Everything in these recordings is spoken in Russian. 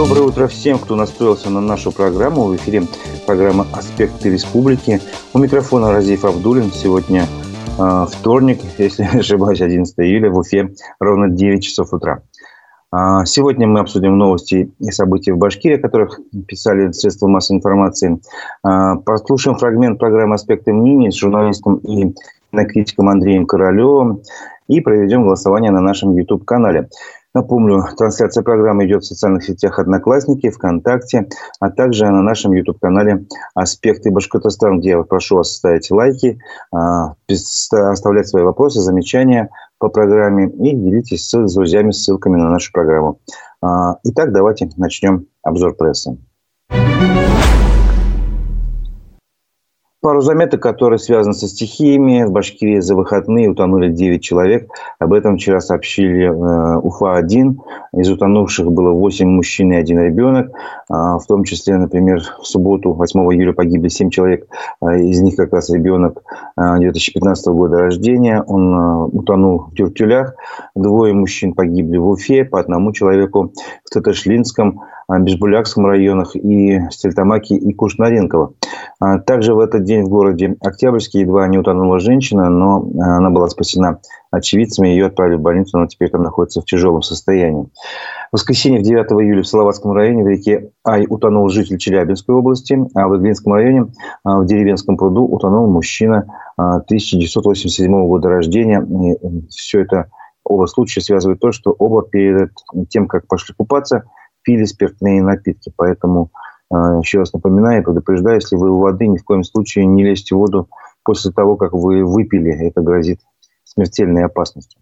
Доброе утро всем, кто настроился на нашу программу. В эфире программа «Аспекты республики». У микрофона Разиф Абдулин. Сегодня э, вторник, если не ошибаюсь, 11 июля в Уфе, ровно 9 часов утра. Э, сегодня мы обсудим новости и события в Башкирии, о которых писали средства массовой информации. Э, послушаем фрагмент программы «Аспекты мнений» с журналистом и кинокритиком Андреем Королевым и проведем голосование на нашем YouTube-канале. Напомню, трансляция программы идет в социальных сетях Одноклассники, ВКонтакте, а также на нашем YouTube-канале «Аспекты Башкортостана», где я прошу вас ставить лайки, а, оставлять свои вопросы, замечания по программе и делитесь с друзьями ссылками на нашу программу. А, итак, давайте начнем обзор прессы. Пару заметок, которые связаны со стихиями. В Башкирии за выходные утонули 9 человек. Об этом вчера сообщили э, Уфа-1. Из утонувших было 8 мужчин и один ребенок. Э, в том числе, например, в субботу, 8 июля, погибли 7 человек. Э, из них как раз ребенок э, 2015 года рождения. Он утонул в Тюртюлях. Двое мужчин погибли в Уфе. По одному человеку в Таташлинском Бежбулякском районах и Стельтамаке и Кушнаренково. А, также в этот день в городе Октябрьске едва не утонула женщина, но а, она была спасена очевидцами, ее отправили в больницу, она теперь там находится в тяжелом состоянии. В воскресенье, в 9 июля в Салаватском районе в реке Ай утонул житель Челябинской области, а в Иглинском районе а, в деревенском пруду утонул мужчина 1987 года рождения. И все это оба случая связывает то, что оба перед тем, как пошли купаться – пили спиртные напитки. Поэтому а, еще раз напоминаю, предупреждаю, если вы у воды, ни в коем случае не лезьте в воду после того, как вы выпили. Это грозит смертельной опасностью.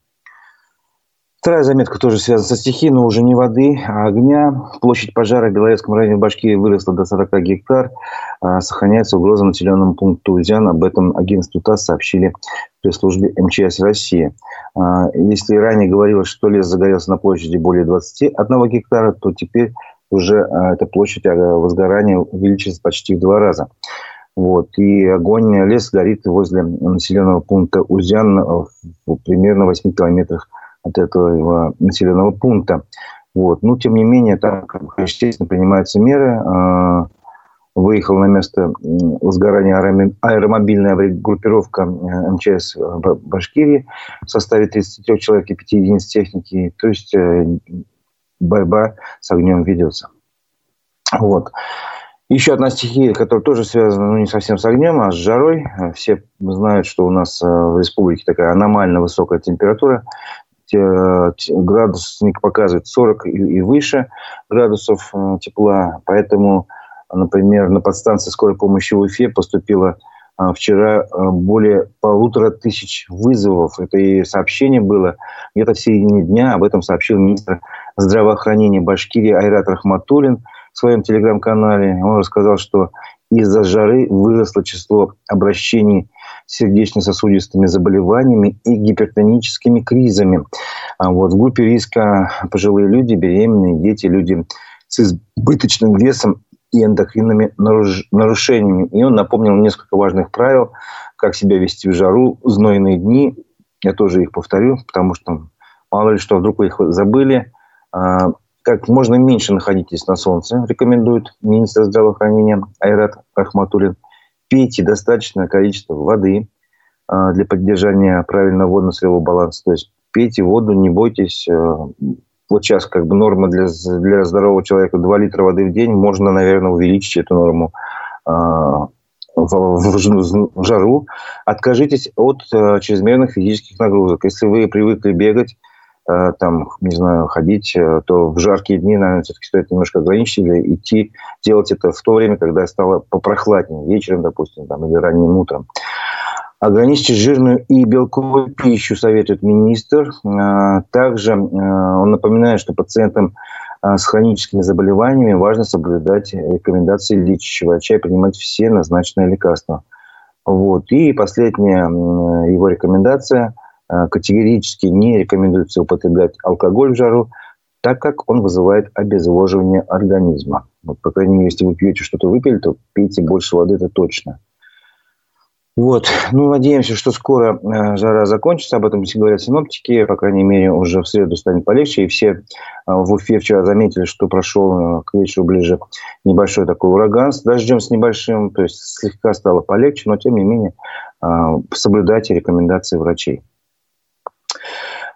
Вторая заметка тоже связана со стихией, но уже не воды, а огня. Площадь пожара в Белорецком районе Башкирии выросла до 40 гектар. А, сохраняется угроза населенному пункту Ульзян. Об этом агентству ТАСС сообщили пресс-службе МЧС России. А, если ранее говорилось, что лес загорелся на площади более 21 гектара, то теперь уже а, эта площадь возгорания увеличится почти в два раза. Вот. И огонь, лес горит возле населенного пункта Узян в примерно 8 километрах от этого населенного пункта. Вот. Но, тем не менее, там, естественно, принимаются меры. Выехал на место возгорания аэромобильная группировка э, МЧС Башкирии в составе 33 человек и 5 единиц техники. То есть э, борьба с огнем ведется. Вот. Еще одна стихия, которая тоже связана, ну, не совсем с огнем, а с жарой. Все знают, что у нас э, в республике такая аномально высокая температура. Э, градусник показывает 40 и выше градусов э, тепла. Поэтому, например, на подстанции скорой помощи в Уфе поступило э, вчера более полутора тысяч вызовов. Это и сообщение было где-то в середине дня. Об этом сообщил министр здравоохранения Башкирии Айрат Рахматуллин в своем телеграм-канале. Он рассказал, что из-за жары выросло число обращений сердечно-сосудистыми заболеваниями и гипертоническими кризами. А вот в группе риска пожилые люди, беременные, дети, люди с избыточным весом и эндокринными нарушениями. И он напомнил несколько важных правил, как себя вести в жару, знойные дни. Я тоже их повторю, потому что мало ли что, вдруг вы их забыли. А, как можно меньше находитесь на солнце, рекомендует министр здравоохранения Айрат Рахматуллин – пейте достаточное количество воды а, для поддержания правильного водно-сырьевого баланса. То есть пейте воду, не бойтесь. Вот сейчас как бы норма для, для здорового человека 2 литра воды в день. Можно, наверное, увеличить эту норму а, в, в, в жару. Откажитесь от э, чрезмерных физических нагрузок. Если вы привыкли бегать, Э, там, не знаю, ходить, э, то в жаркие дни, наверное, все-таки стоит немножко ограничить или идти, делать это в то время, когда стало попрохладнее, вечером, допустим, там, или ранним утром. Ограничьте жирную и белковую пищу, советует министр. Э, также он напоминает, что пациентам с хроническими заболеваниями важно соблюдать рекомендации лечащего врача и принимать все назначенные лекарства. Вот. И последняя его рекомендация – категорически не рекомендуется употреблять алкоголь в жару, так как он вызывает обезвоживание организма. Вот, по крайней мере, если вы пьете что-то выпили, то пейте больше воды, это точно. Вот. Ну, надеемся, что скоро э, жара закончится. Об этом говорят синоптики. По крайней мере, уже в среду станет полегче. И все э, в Уфе вчера заметили, что прошел э, к вечеру ближе небольшой такой ураган с дождем с небольшим. То есть слегка стало полегче, но тем не менее соблюдайте рекомендации врачей.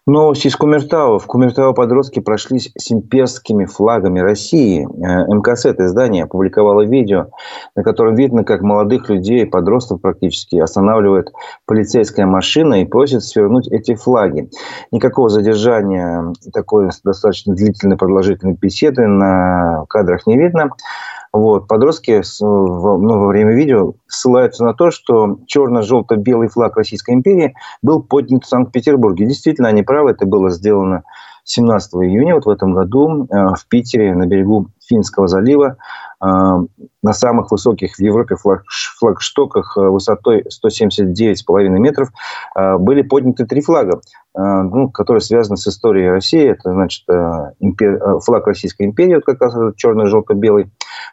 Новости из Кумертау. В Кумертау подростки прошлись с имперскими флагами России. Э, МКС, это издание, опубликовало видео, на котором видно, как молодых людей, подростков практически, останавливает полицейская машина и просит свернуть эти флаги. Никакого задержания такой достаточно длительной продолжительной беседы на кадрах не видно. Вот. Подростки ну, во время видео ссылаются на то, что черно-желто-белый флаг Российской империи был поднят в Санкт-Петербурге. Действительно, они правы, это было сделано 17 июня вот в этом году э, в Питере на берегу Финского залива э, на самых высоких в Европе флаг, флагштоках э, высотой 179,5 метров были подняты три флага, ну, которые связаны с историей России. Это, значит, импер... флаг Российской империи, вот как раз черно-желто-белый,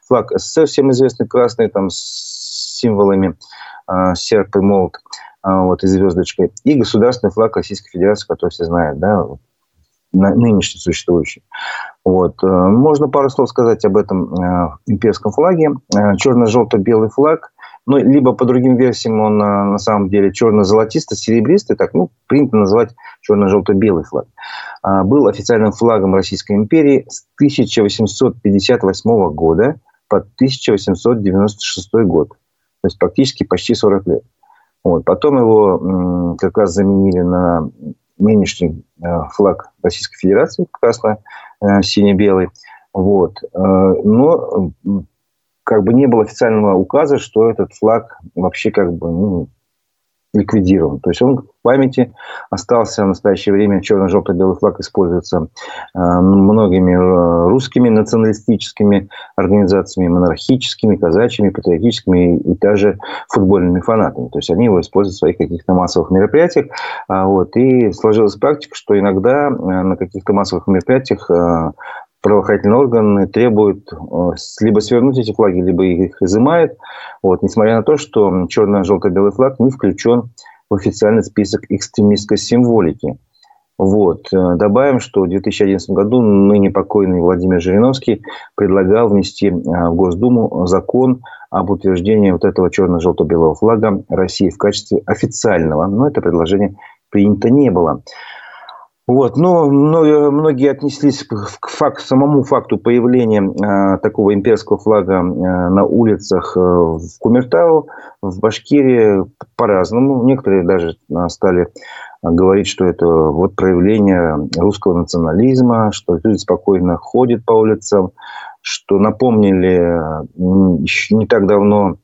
флаг СССР, всем известный красный, там, с символами серп и молот, вот, и звездочкой, и государственный флаг Российской Федерации, который все знают, да, нынешний существующий. Вот. Э, можно пару слов сказать об этом э, имперском флаге. Э, черно-желто-белый флаг, ну, либо по другим версиям он на самом деле черно-золотисто-серебристый, так, ну, принято называть черно-желто-белый флаг. Был официальным флагом Российской империи с 1858 года по 1896 год. То есть практически почти 40 лет. Вот. Потом его как раз заменили на нынешний э, флаг Российской Федерации, красно-сине-белый. Э, вот. Э, но как бы не было официального указа, что этот флаг вообще как бы ну, ликвидирован. То есть он в памяти остался в настоящее время. Черно-желто-белый флаг используется э, многими э, русскими националистическими организациями, монархическими, казачьими, патриотическими и, даже футбольными фанатами. То есть они его используют в своих каких-то массовых мероприятиях. А, вот. И сложилась практика, что иногда э, на каких-то массовых мероприятиях правоохранительные органы требуют э, либо свернуть эти флаги, либо их изымают. Вот, несмотря на то, что черно-желто-белый флаг не включен в официальный список экстремистской символики. Вот. Э, добавим, что в 2011 году ныне покойный Владимир Жириновский предлагал внести э, в Госдуму закон об утверждении вот этого черно-желто-белого флага России в качестве официального. Но это предложение принято не было. Вот, но, но многие отнеслись к факт, самому факту появления э, такого имперского флага э, на улицах э, в Кумертау, в Башкирии по-разному. Некоторые даже стали говорить, что это вот проявление русского национализма, что люди спокойно ходят по улицам, что напомнили еще не так давно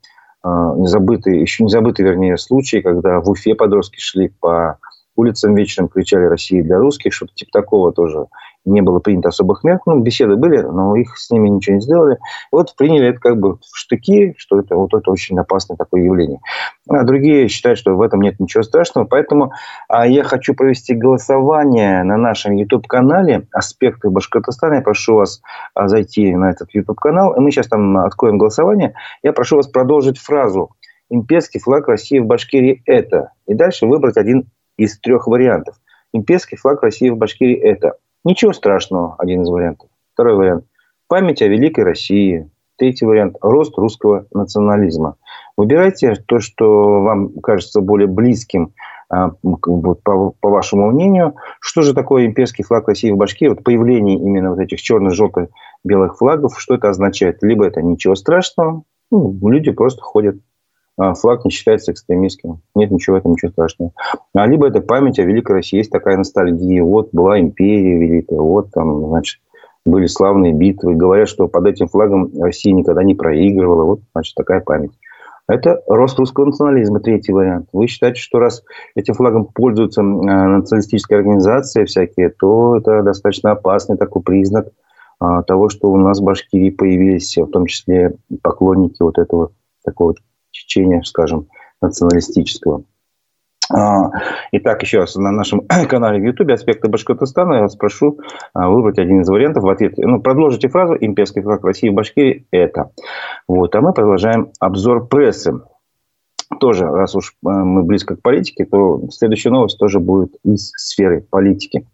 забытый, еще не забытый, вернее, случай, когда в Уфе подростки шли по улицам вечером кричали «Россия для русских», что-то типа такого тоже не было принято особых мер. Ну, беседы были, но их с ними ничего не сделали. Вот приняли это как бы в штыки, что это вот это очень опасное такое явление. А другие считают, что в этом нет ничего страшного. Поэтому а, я хочу провести голосование на нашем YouTube-канале «Аспекты Башкортостана». Я прошу вас а, зайти на этот YouTube-канал. Мы сейчас там откроем голосование. Я прошу вас продолжить фразу «Имперский флаг России в Башкирии – это». И дальше выбрать один из трех вариантов. Имперский флаг России в Башкирии – это ничего страшного, один из вариантов. Второй вариант – память о великой России. Третий вариант – рост русского национализма. Выбирайте то, что вам кажется более близким а, по, вашему мнению, что же такое имперский флаг России в Башкирии? Вот появление именно вот этих черно-желто-белых флагов, что это означает? Либо это ничего страшного, ну, люди просто ходят флаг не считается экстремистским. Нет ничего в этом, ничего страшного. А либо это память о Великой России. Есть такая ностальгия. Вот была империя великая, вот там, значит, были славные битвы. Говорят, что под этим флагом Россия никогда не проигрывала. Вот, значит, такая память. Это рост русского национализма, третий вариант. Вы считаете, что раз этим флагом пользуются националистические организации всякие, то это достаточно опасный такой признак а, того, что у нас в Башкирии появились, в том числе поклонники вот этого такого течения, скажем, националистического. А, итак, еще раз, на нашем канале в YouTube «Аспекты Башкортостана» я вас прошу а, выбрать один из вариантов в ответ. Ну, продолжите фразу «Имперский флаг России в Башкирии – это». Вот, а мы продолжаем обзор прессы. тоже, раз уж э, мы близко к политике, то следующая новость тоже будет из сферы политики.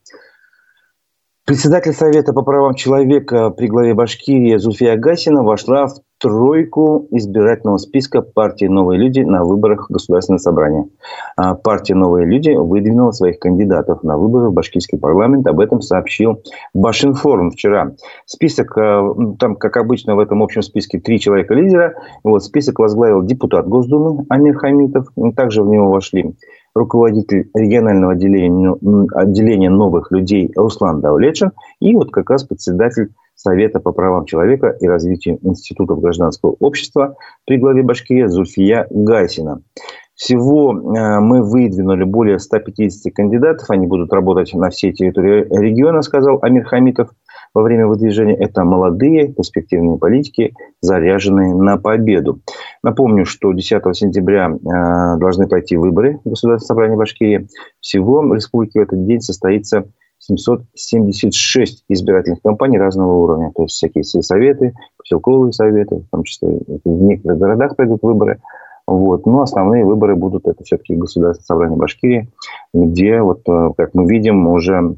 Председатель Совета по правам человека при главе Башкирии Зуфия Гасина вошла в тройку избирательного списка партии «Новые люди» на выборах Государственного собрания. А партия «Новые люди» выдвинула своих кандидатов на выборы в башкирский парламент. Об этом сообщил Башинформ вчера. Список, э, там, как обычно, в этом общем списке три человека лидера. Вот, список возглавил депутат Госдумы Амир Хамитов. Также в него вошли руководитель регионального отделения, отделения новых людей Руслан Давлетшин и вот как раз председатель Совета по правам человека и развитию институтов гражданского общества при главе Башкирии Зульфия Гайсина. Всего э, мы выдвинули более 150 кандидатов. Они будут работать на всей территории региона, сказал Амир Хамитов во время выдвижения. Это молодые, перспективные политики, заряженные на победу. Напомню, что 10 сентября э, должны пройти выборы в Государственное собрание Башкирии. Всего в республике в этот день состоится 776 избирательных кампаний разного уровня. То есть всякие сельсоветы, поселковые советы, в том числе в некоторых городах пройдут выборы. Вот. Но основные выборы будут это все-таки Государственное собрание Башкирии, где, вот, э, как мы видим, уже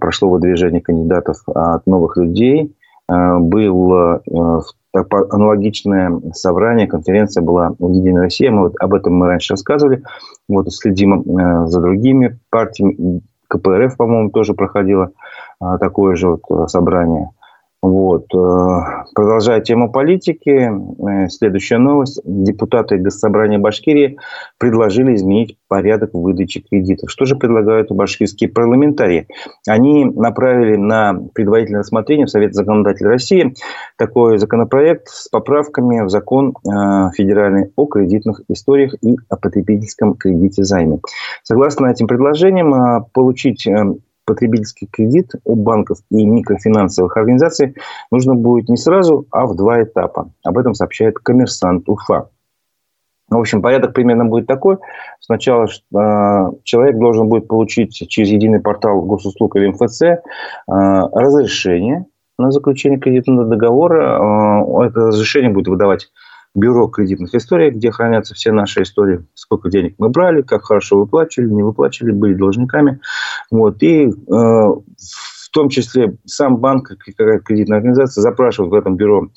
прошло выдвижение кандидатов от новых людей. Э, Было аналогичное собрание, конференция была у «Единой России». Мы вот об этом мы раньше рассказывали. Вот следим за другими партиями. КПРФ, по-моему, тоже проходило а, такое же вот э, собрание. Вот. Э, продолжая тему политики, э, следующая новость. Депутаты Госсобрания Башкирии предложили изменить порядок выдачи кредитов. Что же предлагают башкирские парламентарии? Они направили на предварительное рассмотрение в Совет законодателей России такой законопроект с поправками в закон федеральный о кредитных историях и о потребительском кредите займе. Согласно этим предложениям, получить потребительский кредит у банков и микрофинансовых организаций нужно будет не сразу, а в два этапа. Об этом сообщает коммерсант Уфа. В общем, порядок примерно будет такой. Сначала э, человек должен будет получить через единый портал госуслуг или МФЦ э, разрешение на заключение кредитного договора. Э, это разрешение будет выдавать бюро кредитных историй, где хранятся все наши истории, сколько денег мы брали, как хорошо выплачивали, не выплачивали, были должниками. Вот. И э, в том числе сам банк, какая-то кредитная организация запрашивает в этом бюро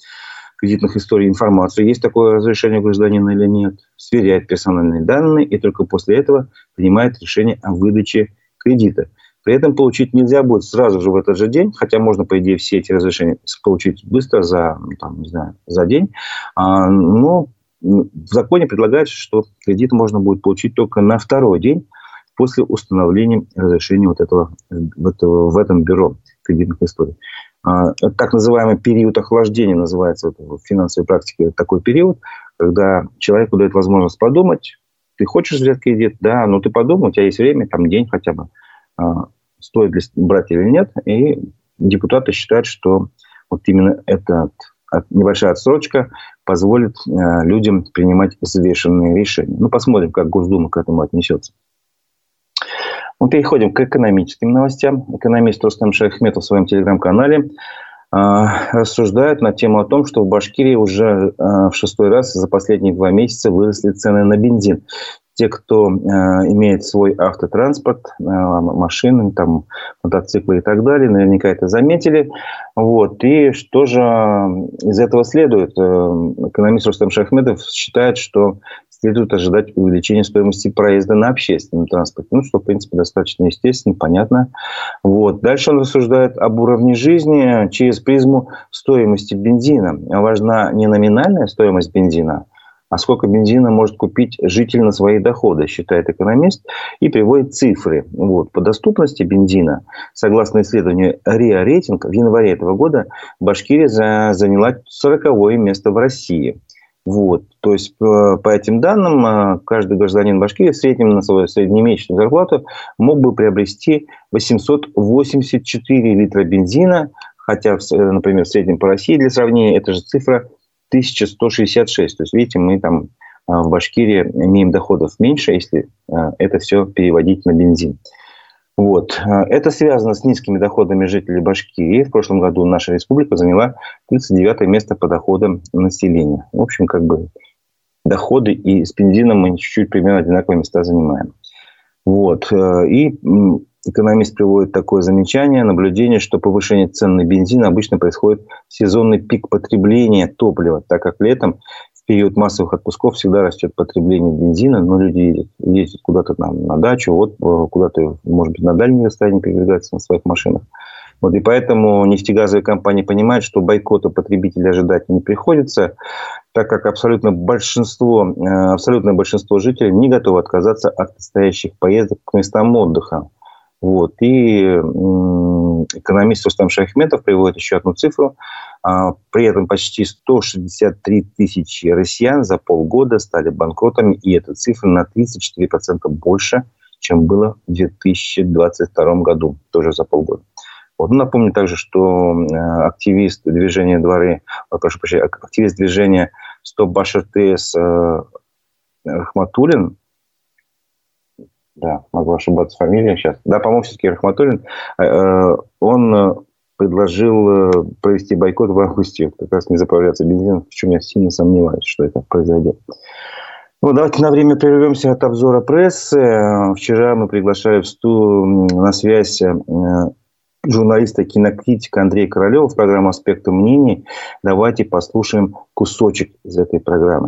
кредитных историй информацию, есть такое разрешение гражданина или нет, сверяет персональные данные и только после этого принимает решение о выдаче кредита. При этом получить нельзя будет сразу же в этот же день, хотя можно, по идее, все эти разрешения получить быстро, за, ну, там, не знаю, за день. А, но в законе предлагается, что кредит можно будет получить только на второй день после установления разрешения вот этого, в, этого, в этом бюро кредитных историй. А, так называемый период охлаждения называется в финансовой практике такой период, когда человеку дает возможность подумать, ты хочешь взять кредит, да, но ты подумай, у тебя есть время, там день хотя бы, а, стоит ли брать или нет. И депутаты считают, что вот именно эта небольшая отсрочка позволит э, людям принимать взвешенные решения. Ну, посмотрим, как Госдума к этому отнесется. Мы переходим к экономическим новостям. Экономист Рустам Шахметов в своем телеграм-канале э, рассуждает на тему о том, что в Башкирии уже э, в шестой раз за последние два месяца выросли цены на бензин те, кто э, имеет свой автотранспорт, э, машины, там, мотоциклы и так далее, наверняка это заметили. Вот. И что же из этого следует? Э, экономист Рустам Шахмедов считает, что следует ожидать увеличения стоимости проезда на общественном транспорте. Ну, что, в принципе, достаточно естественно, понятно. Вот. Дальше он рассуждает об уровне жизни через призму стоимости бензина. Важна не номинальная стоимость бензина, а сколько бензина может купить житель на свои доходы, считает экономист, и приводит цифры. Вот. По доступности бензина, согласно исследованию РИА Рейтинг, в январе этого года Башкирия заняла 40 место в России. Вот. То есть, по, по этим данным, э, каждый гражданин Башкирии в среднем на свою среднемесячную зарплату мог бы приобрести 884 литра бензина, хотя, например, в среднем по России, для сравнения, эта же цифра 1166. То есть, видите, мы там а, в Башкирии имеем доходов меньше, если а, это все переводить на бензин. Вот. А, это связано с низкими доходами жителей Башкирии. В прошлом году наша республика заняла 39 место по доходам населения. В общем, как бы доходы, и с бензином мы чуть-чуть примерно одинаковые места занимаем. Вот. И экономист приводит такое замечание, наблюдение, что повышение цен на бензин обычно происходит в сезонный пик потребления топлива, так как летом в период массовых отпусков всегда растет потребление бензина, но люди ездят, куда-то там на дачу, вот э, куда-то, может быть, на дальние расстояния передвигаются на своих машинах. Вот, и поэтому нефтегазовые компании понимают, что бойкота потребителей ожидать не приходится, так как абсолютно большинство, э, абсолютное большинство жителей не готовы отказаться от предстоящих поездок к местам отдыха. Вот. И экономист Рустам Шахметов приводит еще одну цифру. А, при этом почти 163 тысячи россиян за полгода стали банкротами, и эта цифра на 34% больше, чем было в 2022 году, тоже за полгода. Вот. Ну, напомню также, что э, активист движения дворы, прошу прощения, активист движения Стоп Баш РТС э, Рахматуллин, да, могу ошибаться фамилия сейчас, да, по-моему, все-таки Рахматуллин, э, он предложил провести бойкот в августе, как раз не заправляться бензином, в чем я сильно сомневаюсь, что это произойдет. Ну, давайте на время прервемся от обзора прессы. Вчера мы приглашали в сту на связь журналиста, кинокритика Андрей Королев в программу «Аспекты мнений». Давайте послушаем кусочек из этой программы.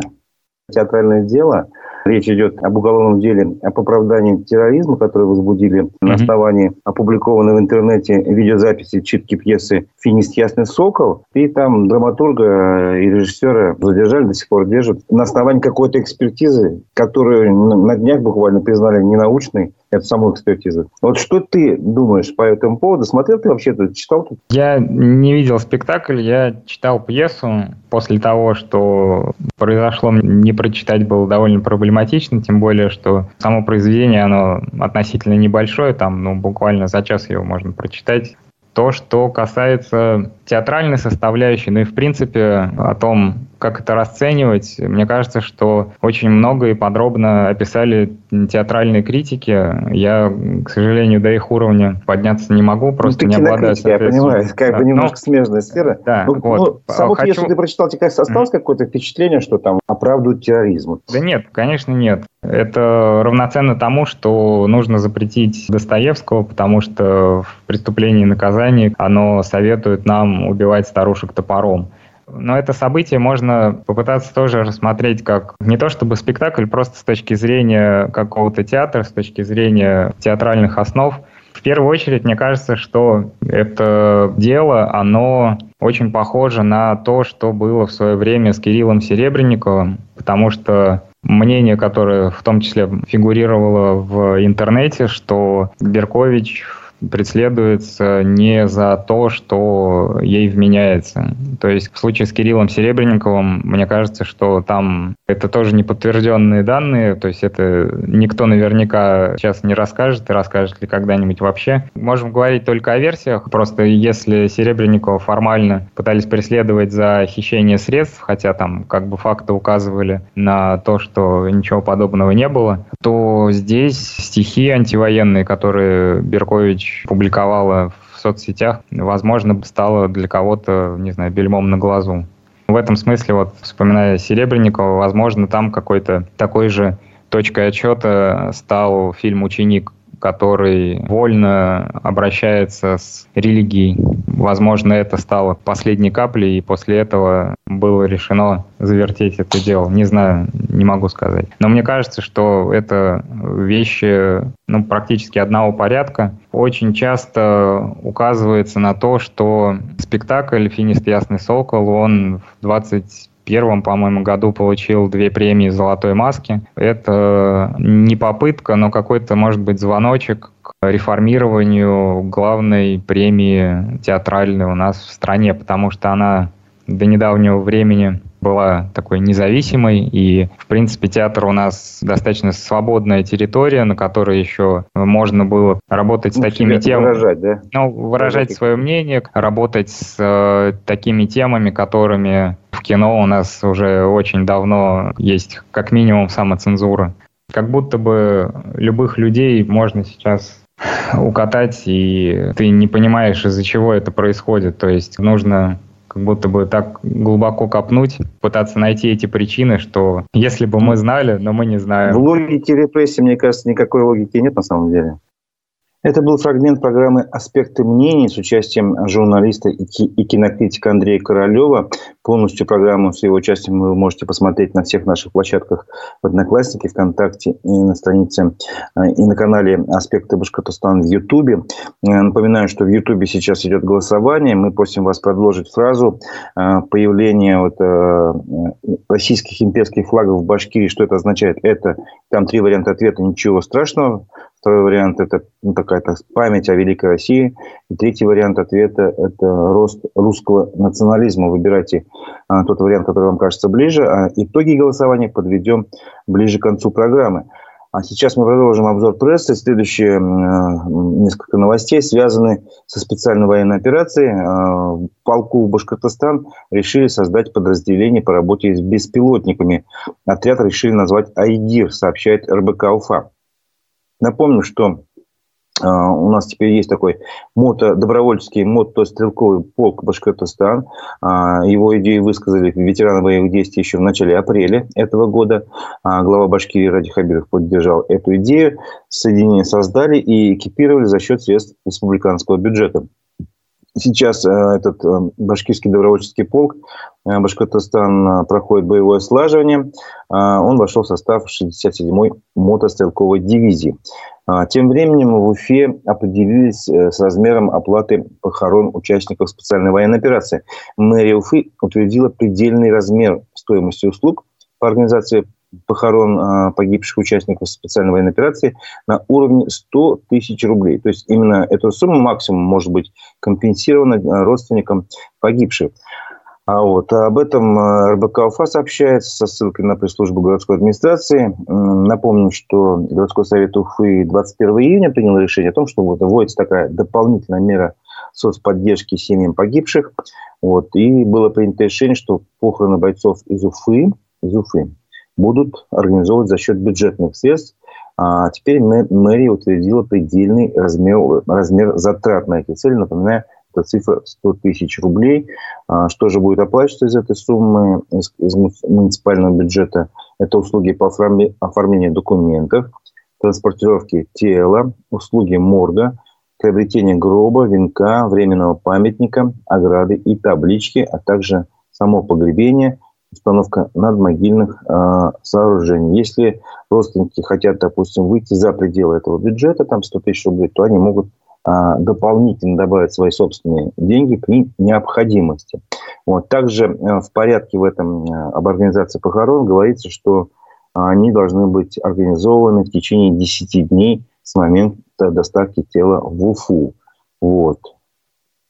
Театральное дело Речь идет об уголовном деле о оправдании терроризма, который возбудили mm-hmm. на основании опубликованной в интернете видеозаписи читки пьесы «Финист Ясный Сокол». И там драматурга и режиссера задержали, до сих пор держат. На основании какой-то экспертизы, которую на днях буквально признали ненаучной, эту саму экспертизу. Вот что ты думаешь по этому поводу? Смотрел ты вообще это, читал? Я не видел спектакль, я читал пьесу. После того, что произошло, не прочитать было довольно проблематично, тем более, что само произведение, оно относительно небольшое, там, ну, буквально за час его можно прочитать. То, что касается театральной составляющей, ну и в принципе о том, как это расценивать, мне кажется, что очень много и подробно описали театральные критики. Я, к сожалению, до их уровня подняться не могу, просто ну, не обладаю Я понимаю, как бы немножко но... смежная сфера. Да, ну, вот. ну, саму Хочу... пьесу ты прочитал, тебе осталось mm-hmm. какое-то впечатление, что там оправдывают терроризм? Да нет, конечно, нет. Это равноценно тому, что нужно запретить Достоевского, потому что в «Преступлении и наказании» оно советует нам убивать старушек топором. Но это событие можно попытаться тоже рассмотреть как не то чтобы спектакль, просто с точки зрения какого-то театра, с точки зрения театральных основ. В первую очередь, мне кажется, что это дело, оно очень похоже на то, что было в свое время с Кириллом Серебренниковым, потому что мнение, которое в том числе фигурировало в интернете, что Беркович преследуется не за то, что ей вменяется. То есть в случае с Кириллом Серебренниковым, мне кажется, что там это тоже не подтвержденные данные, то есть это никто наверняка сейчас не расскажет и расскажет ли когда-нибудь вообще. Можем говорить только о версиях, просто если Серебренникова формально пытались преследовать за хищение средств, хотя там как бы факты указывали на то, что ничего подобного не было, то здесь стихи антивоенные, которые Беркович публиковала в соцсетях, возможно, стало для кого-то, не знаю, бельмом на глазу. В этом смысле, вот вспоминая Серебренникова, возможно, там какой-то такой же точкой отчета стал фильм «Ученик», который вольно обращается с религией. Возможно, это стало последней каплей, и после этого было решено завертеть это дело. Не знаю, не могу сказать. Но мне кажется, что это вещи ну, практически одного порядка. Очень часто указывается на то, что спектакль «Финист Ясный Сокол», он в 20 первом, по-моему, году получил две премии «Золотой маски». Это не попытка, но какой-то, может быть, звоночек к реформированию главной премии театральной у нас в стране, потому что она до недавнего времени была такой независимой, и, в принципе, театр у нас достаточно свободная территория, на которой еще можно было работать ну, с такими темами. Выражать, да? Ну, выражать свое мнение, работать с э, такими темами, которыми в кино у нас уже очень давно есть как минимум самоцензура. Как будто бы любых людей можно сейчас укатать, и ты не понимаешь, из-за чего это происходит. То есть нужно как будто бы так глубоко копнуть, пытаться найти эти причины, что если бы мы знали, но мы не знаем. В логике репрессий, мне кажется, никакой логики нет на самом деле. Это был фрагмент программы «Аспекты мнений» с участием журналиста и кинокритика Андрея Королева. Полностью программу с его участием вы можете посмотреть на всех наших площадках в Одноклассники, ВКонтакте и на странице э, и на канале «Аспекты Башкортостана» в Ютубе. Э, напоминаю, что в Ютубе сейчас идет голосование. Мы просим вас продолжить фразу э, появление вот, российских имперских флагов в Башкирии. Что это означает? Это там три варианта ответа. Ничего страшного. Второй вариант – это ну, какая-то память о Великой России. И третий вариант ответа – это рост русского национализма. Выбирайте тот вариант, который вам кажется ближе. А итоги голосования подведем ближе к концу программы. А сейчас мы продолжим обзор прессы. Следующие э, несколько новостей связаны со специальной военной операцией. В полку Башкортостан решили создать подразделение по работе с беспилотниками. Отряд решили назвать «Айгир», сообщает РБК УФА. Напомню, что а, у нас теперь есть такой мото, добровольческий мотострелковый полк Башкортостан. А, его идеи высказали ветераны боевых действий еще в начале апреля этого года. А, глава Башкирии Ради Хабиров поддержал эту идею. Соединение создали и экипировали за счет средств республиканского бюджета. Сейчас этот башкирский добровольческий полк Башкортостан проходит боевое слаживание. Он вошел в состав 67-й мотострелковой дивизии. Тем временем в Уфе определились э, с размером оплаты похорон участников специальной военной операции. Мэрия Уфы утвердила предельный размер стоимости услуг по организации похорон а, погибших участников специальной военной операции на уровне 100 тысяч рублей. То есть именно эта сумма максимум может быть компенсирована родственникам погибших. А вот об этом э, РБК УФА сообщает со ссылкой на пресс-службу городской администрации. Напомню, что городской совет Уфы 21 июня принял решение о том, что вот вводится такая дополнительная мера соцподдержки семьям погибших. Вот, и было принято решение, что похороны бойцов из Уфы, из Уфы будут организовывать за счет бюджетных средств. А теперь мэрия утвердила предельный размер, размер затрат на эти цели. Напоминаю, это цифра 100 тысяч рублей. А что же будет оплачиваться из этой суммы из, из муниципального бюджета? Это услуги по оформлению документов, транспортировки тела, услуги морга, приобретение гроба, венка, временного памятника, ограды и таблички, а также само погребение, установка надмогильных э, сооружений. Если родственники хотят, допустим, выйти за пределы этого бюджета, там 100 тысяч рублей, то они могут а, дополнительно добавить свои собственные деньги при необходимости. Вот. Также э, в порядке в этом э, об организации похорон говорится, что они должны быть организованы в течение 10 дней с момента доставки тела в Уфу. Вот.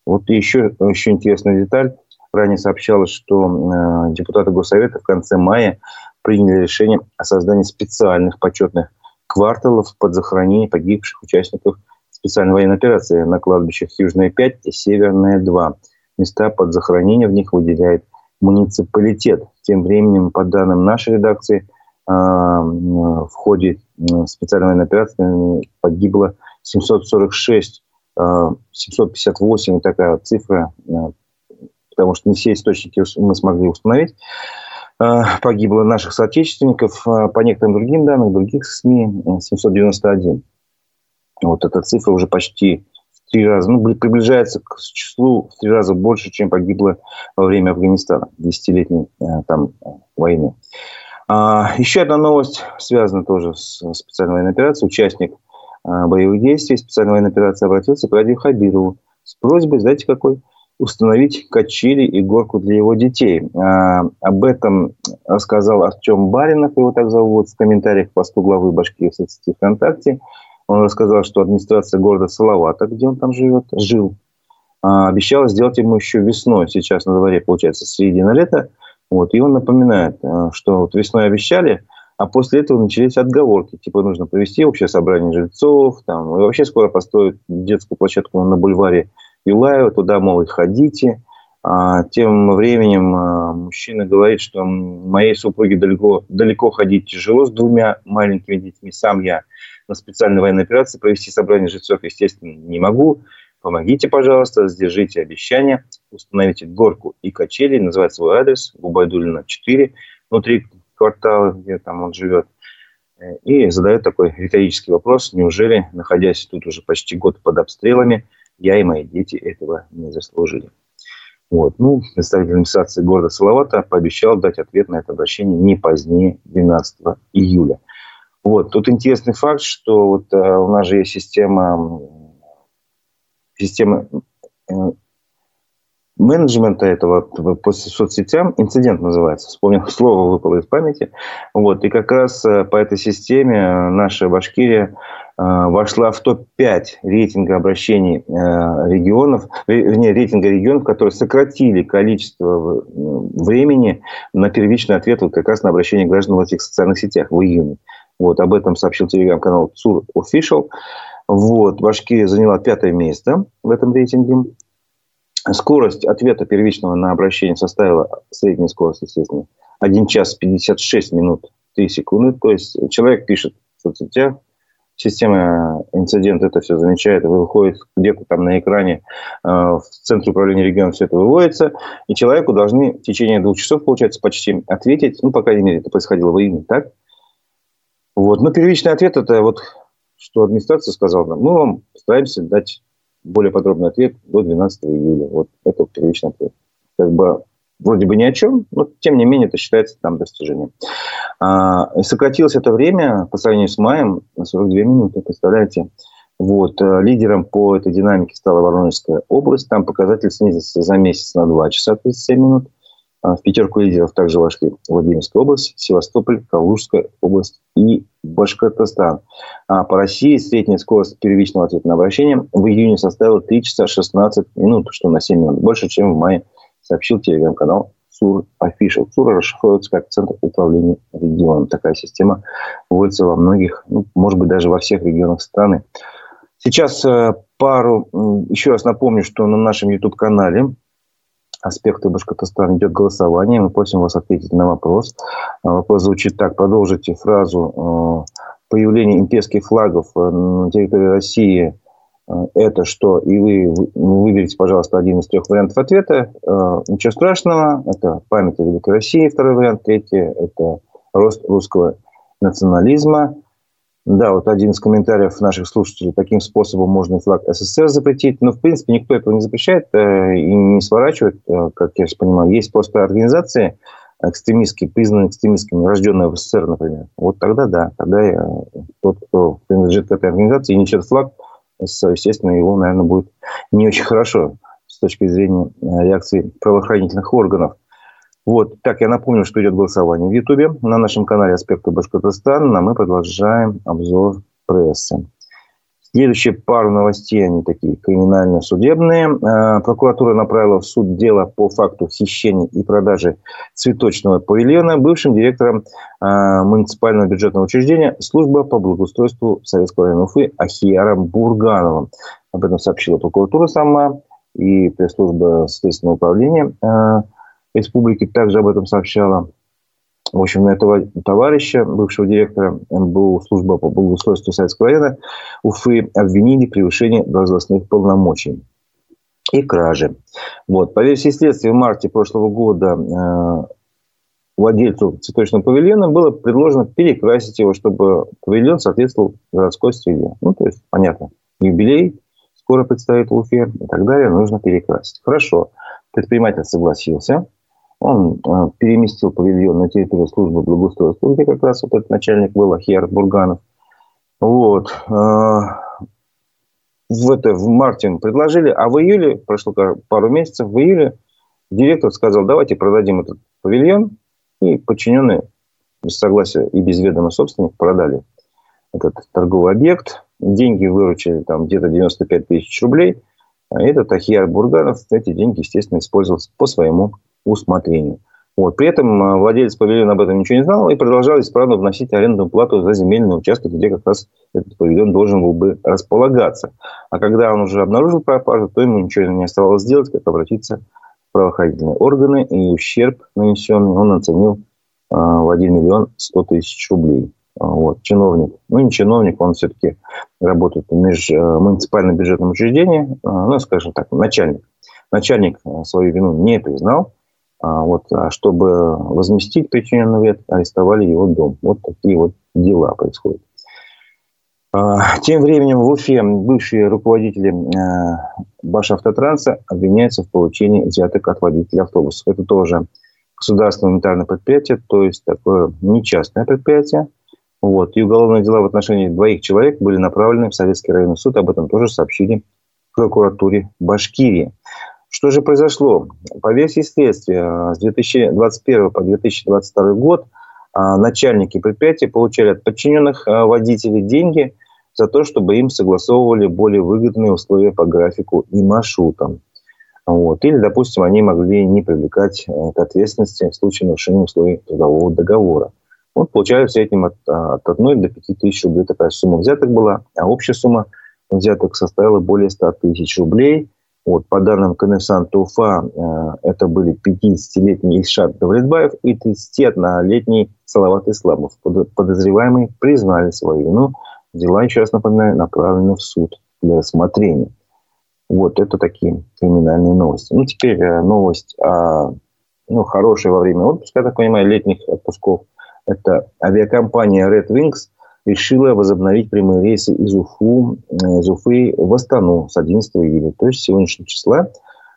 Вот еще, еще интересная деталь. Ранее сообщалось, что э, депутаты Госсовета в конце мая приняли решение о создании специальных почетных кварталов под захоронение погибших участников специальной военной операции на кладбищах Южная 5 и Северная 2. Места под захоронение в них выделяет муниципалитет. Тем временем, по данным нашей редакции, а, в ходе специальной военной операции погибло 746, 758 а, такая цифра, а, потому что не все источники мы смогли установить. Погибло наших соотечественников, по некоторым другим данным, других СМИ, 791. Вот эта цифра уже почти в три раза, ну, приближается к числу в три раза больше, чем погибло во время Афганистана, десятилетней э, там войны. А, еще одна новость связана тоже с специальной военной операцией. Участник боевых действий специальной военной операции обратился к Ради Хабирову с просьбой, знаете, какой? Установить качели и горку для его детей. А, об этом рассказал Артем Баринов, его так зовут, в комментариях к посту главы Башкирии в соцсети ВКонтакте. Он рассказал, что администрация города Салавата, где он там живет, жил, а, обещала сделать ему еще весной. Сейчас на дворе, получается, середина лета. Вот, и он напоминает, а, что вот весной обещали, а после этого начались отговорки. Типа нужно провести общее собрание жильцов, там, и вообще скоро построить детскую площадку на бульваре Юлаева, туда, мол, ходите. А тем временем а, мужчина говорит, что моей супруге далеко, далеко ходить тяжело с двумя маленькими детьми. Сам я на специальной военной операции провести собрание жильцов, естественно, не могу. Помогите, пожалуйста, сдержите обещание, установите горку и качели, называет свой адрес, Губайдулина 4, внутри квартала, где там он живет. И задает такой риторический вопрос, неужели, находясь тут уже почти год под обстрелами, я и мои дети этого не заслужили. Вот. Ну, представитель администрации города Салавата пообещал дать ответ на это обращение не позднее 12 июля. Вот. Тут интересный факт, что вот, а, у нас же есть система, система э, менеджмента этого по соцсетям, инцидент называется, вспомнил слово, выпало из памяти. Вот, и как раз э, по этой системе наша Башкирия э, вошла в топ-5 рейтинга обращений э, регионов, вернее, рейтинга регионов, которые сократили количество времени на первичный ответ вот как раз на обращение граждан в этих социальных сетях в июне. Вот, об этом сообщил телеграм-канал ЦУР Official. Вот, Башкирия заняла пятое место в этом рейтинге. Скорость ответа первичного на обращение составила, средняя скорость, естественно, 1 час 56 минут 3 секунды. То есть человек пишет в соцсетях, система инцидент это все замечает, выходит где-то там на экране э, в центре управления регионом все это выводится, и человеку должны в течение двух часов, получается, почти ответить, ну, по крайней мере, это происходило в июне, так? Вот. Но первичный ответ это вот, что администрация сказала, мы вам стараемся дать более подробный ответ до 12 июля. Вот это первичный ответ. Как бы вроде бы ни о чем, но тем не менее это считается там достижением. А, сократилось это время по сравнению с маем на 42 минуты, представляете? Вот. Э, лидером по этой динамике стала Воронежская область. Там показатель снизился за месяц на 2 часа 37 минут. А, в пятерку лидеров также вошли Владимирская область, Севастополь, Калужская область и Башкортостан. А по России средняя скорость первичного ответа на обращение в июне составила 3 часа 16 минут, что на 7 минут больше, чем в мае, сообщил телеграм-канал СУР Official. СУР расшифровывается как Центр управления регионом. Такая система вводится во многих, ну, может быть, даже во всех регионах страны. Сейчас э, пару, еще раз напомню, что на нашем YouTube-канале аспекты Башкортостана идет голосование. Мы просим вас ответить на вопрос. А, вопрос звучит так. Продолжите фразу э, «Появление имперских флагов э, на территории России это что? И вы выберите, пожалуйста, один из трех вариантов ответа. Ничего страшного. Это память о Великой России. Второй вариант. Третий – это рост русского национализма. Да, вот один из комментариев наших слушателей. Таким способом можно и флаг СССР запретить. Но, в принципе, никто этого не запрещает э, и не сворачивает, э, как я понимаю. Есть просто организации экстремистские, признанные экстремистскими, рожденные в СССР, например. Вот тогда да, тогда я, тот, кто принадлежит к этой организации и несет флаг естественно, его, наверное, будет не очень хорошо с точки зрения э, реакции правоохранительных органов. Вот, так, я напомню, что идет голосование в Ютубе на нашем канале «Аспекты Башкортостана», мы продолжаем обзор прессы. Следующие пару новостей, они такие криминально-судебные. А, прокуратура направила в суд дело по факту хищения и продажи цветочного павильона бывшим директором а, муниципального бюджетного учреждения служба по благоустройству Советского района Уфы Ахияром Бургановым. Об этом сообщила прокуратура сама и пресс-служба Следственного управления а, республики также об этом сообщала. В общем, на этого товарища, бывшего директора МБУ службы по благоустройству Советского района Уфы, обвинили в превышении должностных полномочий и кражи. Вот. По версии следствия, в марте прошлого года э, владельцу цветочного павильона было предложено перекрасить его, чтобы павильон соответствовал городской среде. Ну, то есть, понятно, юбилей скоро предстоит в Уфе и так далее, нужно перекрасить. Хорошо. Предприниматель согласился – он э, переместил павильон на территорию службы благоустройства, где как раз вот этот начальник был Ахьяр Бурганов. Вот. Э, в, это, в марте предложили, а в июле, прошло пару месяцев, в июле директор сказал, давайте продадим этот павильон, и подчиненные без согласия и без ведома собственник продали этот торговый объект. Деньги выручили там где-то 95 тысяч рублей. А этот Ахьяр Бурганов эти деньги, естественно, использовал по своему усмотрению. Вот. При этом э, владелец павильона об этом ничего не знал и продолжал исправно вносить арендную плату за земельный участок, где как раз этот павильон должен был бы располагаться. А когда он уже обнаружил пропажу, то ему ничего не оставалось сделать, как обратиться в правоохранительные органы, и ущерб нанесенный он оценил э, в 1 миллион 100 тысяч рублей. вот, чиновник, ну не чиновник, он все-таки работает в меж, муниципальном бюджетном учреждении, ну, скажем так, начальник. Начальник свою вину не признал, вот, а чтобы возместить причиненный вред, арестовали его дом. Вот такие вот дела происходят. А, тем временем в Уфе бывшие руководители э, Башавтотранса обвиняются в получении взяток от водителей автобусов. Это тоже государственное унитарное предприятие, то есть такое нечастное предприятие. Вот. И уголовные дела в отношении двоих человек были направлены в Советский районный суд. Об этом тоже сообщили прокуратуре Башкирии. Что же произошло? По версии следствия, с 2021 по 2022 год – а, начальники предприятия получали от подчиненных а, водителей деньги за то, чтобы им согласовывали более выгодные условия по графику и маршрутам. Вот. Или, допустим, они могли не привлекать э, к ответственности в случае нарушения условий трудового договора. Вот получали в среднем от, а, от 1 до 5 тысяч рублей такая сумма взяток была, а общая сумма взяток составила более 100 тысяч рублей – вот, по данным коммерсанта Уфа, э, это были 50-летний Ильшат Давлетбаев и 31-летний Салават Исламов. Подозреваемые признали свою вину. Дела, еще раз напоминаю, направлены в суд для рассмотрения. Вот это такие криминальные новости. Ну, теперь э, новость о, ну, хорошая во время отпуска, я так понимаю, летних отпусков. Это авиакомпания Red Wings – решила возобновить прямые рейсы из, Уфу, э, из Уфы в Астану с 11 июля, то есть сегодняшнего числа.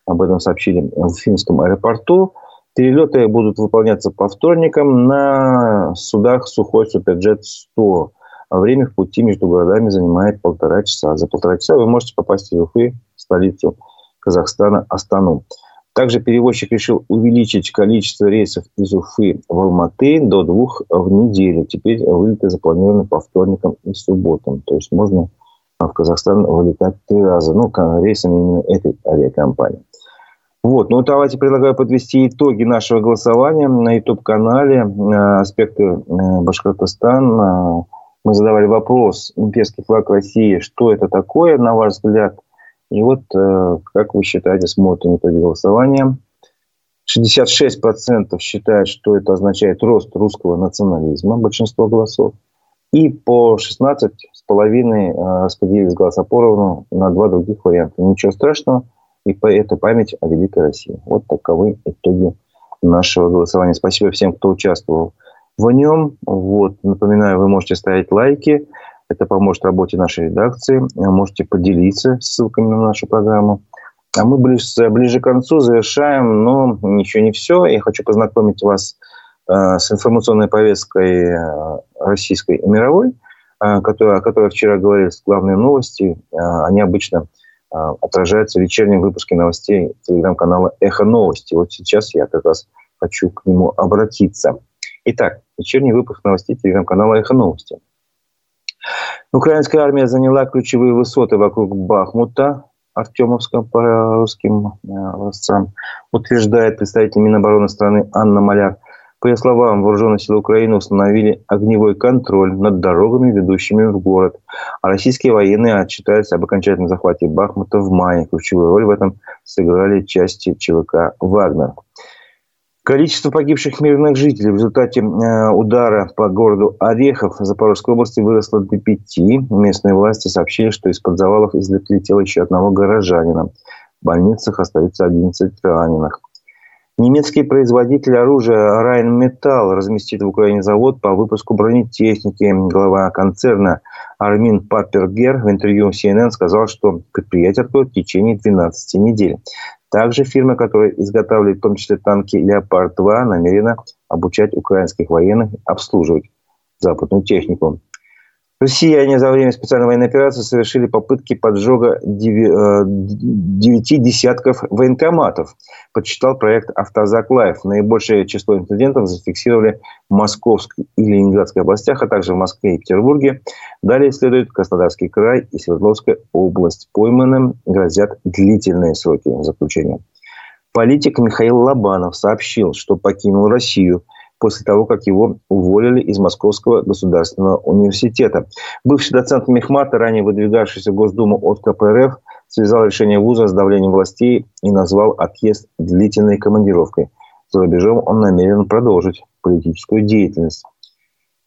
Об этом сообщили в Уфимском аэропорту. Перелеты будут выполняться по вторникам на судах Сухой Суперджет-100. А время в пути между городами занимает полтора часа. За полтора часа вы можете попасть из Уфы, столицу Казахстана, Астану. Также перевозчик решил увеличить количество рейсов из Уфы в Алматы до двух в неделю. Теперь вылеты запланированы по вторникам и субботам. То есть можно в Казахстан вылетать три раза. Ну, рейсами именно этой авиакомпании. Вот, ну давайте предлагаю подвести итоги нашего голосования на YouTube-канале э, «Аспекты э, Башкортостан». Э, мы задавали вопрос «Имперский флаг России. Что это такое, на ваш взгляд?» И вот, э, как вы считаете, смотрим итоги голосования. 66% считают, что это означает рост русского национализма, большинство голосов. И по 16,5% э, распределились голоса поровну на два других варианта. Ничего страшного. И это память о Великой России. Вот таковы итоги нашего голосования. Спасибо всем, кто участвовал в нем. Вот, напоминаю, вы можете ставить лайки. Это поможет работе нашей редакции. Можете поделиться ссылками на нашу программу. А мы ближе, ближе к концу завершаем, но еще не все. Я хочу познакомить вас э, с информационной повесткой э, российской и мировой, э, которая, о которой вчера говорили главные новости. Они обычно отражаются в вечернем выпуске новостей телеграм-канала «Эхо новости». Вот сейчас я как раз хочу к нему обратиться. Итак, вечерний выпуск новостей телеграм-канала «Эхо новости». Украинская армия заняла ключевые высоты вокруг Бахмута, Артемовском по русским образцам, э, утверждает представитель Минобороны страны Анна Маляр. По ее словам, вооруженные силы Украины установили огневой контроль над дорогами, ведущими в город. А российские военные отчитались об окончательном захвате Бахмута в мае. Ключевую роль в этом сыграли части ЧВК «Вагнер». Количество погибших мирных жителей в результате э, удара по городу Орехов Запорожской области выросло до пяти. Местные власти сообщили, что из-под завалов извлекли тело еще одного горожанина. В больницах остаются 11 раненых. Немецкий производитель оружия Rheinmetall разместит в Украине завод по выпуску бронетехники. Глава концерна Армин Паппергер в интервью CNN сказал, что предприятие откроет в течение 12 недель. Также фирма, которая изготавливает в том числе танки «Леопард-2», намерена обучать украинских военных обслуживать западную технику. Россияне за время специальной военной операции совершили попытки поджога э, девяти десятков военкоматов, подсчитал проект «Автозак Live». Наибольшее число инцидентов зафиксировали в Московской и Ленинградской областях, а также в Москве и Петербурге. Далее следует Краснодарский край и Свердловская область. Пойманным грозят длительные сроки заключения. Политик Михаил Лобанов сообщил, что покинул Россию – после того, как его уволили из Московского государственного университета. Бывший доцент Мехмата, ранее выдвигавшийся в Госдуму от КПРФ, связал решение вуза с давлением властей и назвал отъезд длительной командировкой. За рубежом он намерен продолжить политическую деятельность.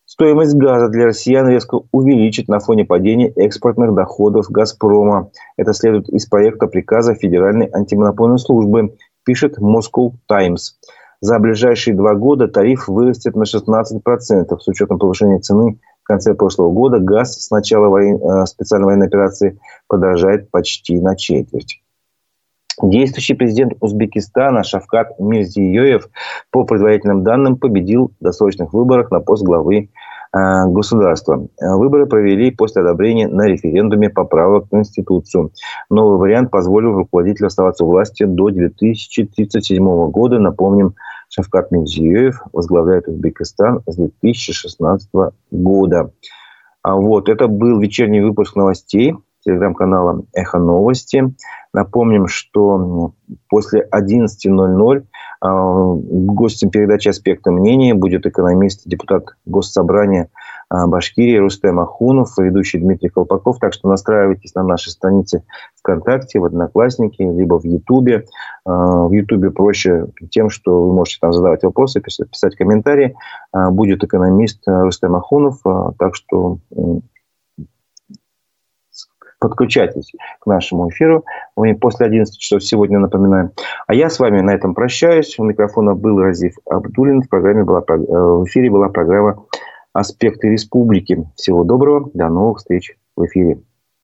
Стоимость газа для россиян резко увеличит на фоне падения экспортных доходов «Газпрома». Это следует из проекта приказа Федеральной антимонопольной службы, пишет Moscow Times. За ближайшие два года тариф вырастет на 16%. С учетом повышения цены в конце прошлого года газ с начала воен... Э, специальной военной операции подорожает почти на четверть. Действующий президент Узбекистана Шавкат Мирзиёев по предварительным данным победил в досрочных выборах на пост главы государства. Выборы провели после одобрения на референдуме поправок в Конституцию. Новый вариант позволил руководителю оставаться у власти до 2037 года. Напомним, Шавкат Мирзиёев возглавляет Узбекистан с 2016 года. А вот, это был вечерний выпуск новостей телеграм-канала «Эхо новости». Напомним, что после 11.00 а, гостем передачи «Аспекты мнения» будет экономист, депутат Госсобрания а, Башкирии Рустем Ахунов, ведущий Дмитрий Колпаков. Так что настраивайтесь на наши страницы ВКонтакте, в Одноклассники, либо в Ютубе. А, в Ютубе проще тем, что вы можете там задавать вопросы, писать комментарии. Будет экономист Рустем Ахунов. Так что Подключайтесь к нашему эфиру. Мы после 11 часов сегодня напоминаем. А я с вами на этом прощаюсь. У микрофона был Разив Абдулин. В, программе была, э, в эфире была программа «Аспекты республики». Всего доброго. До новых встреч в эфире.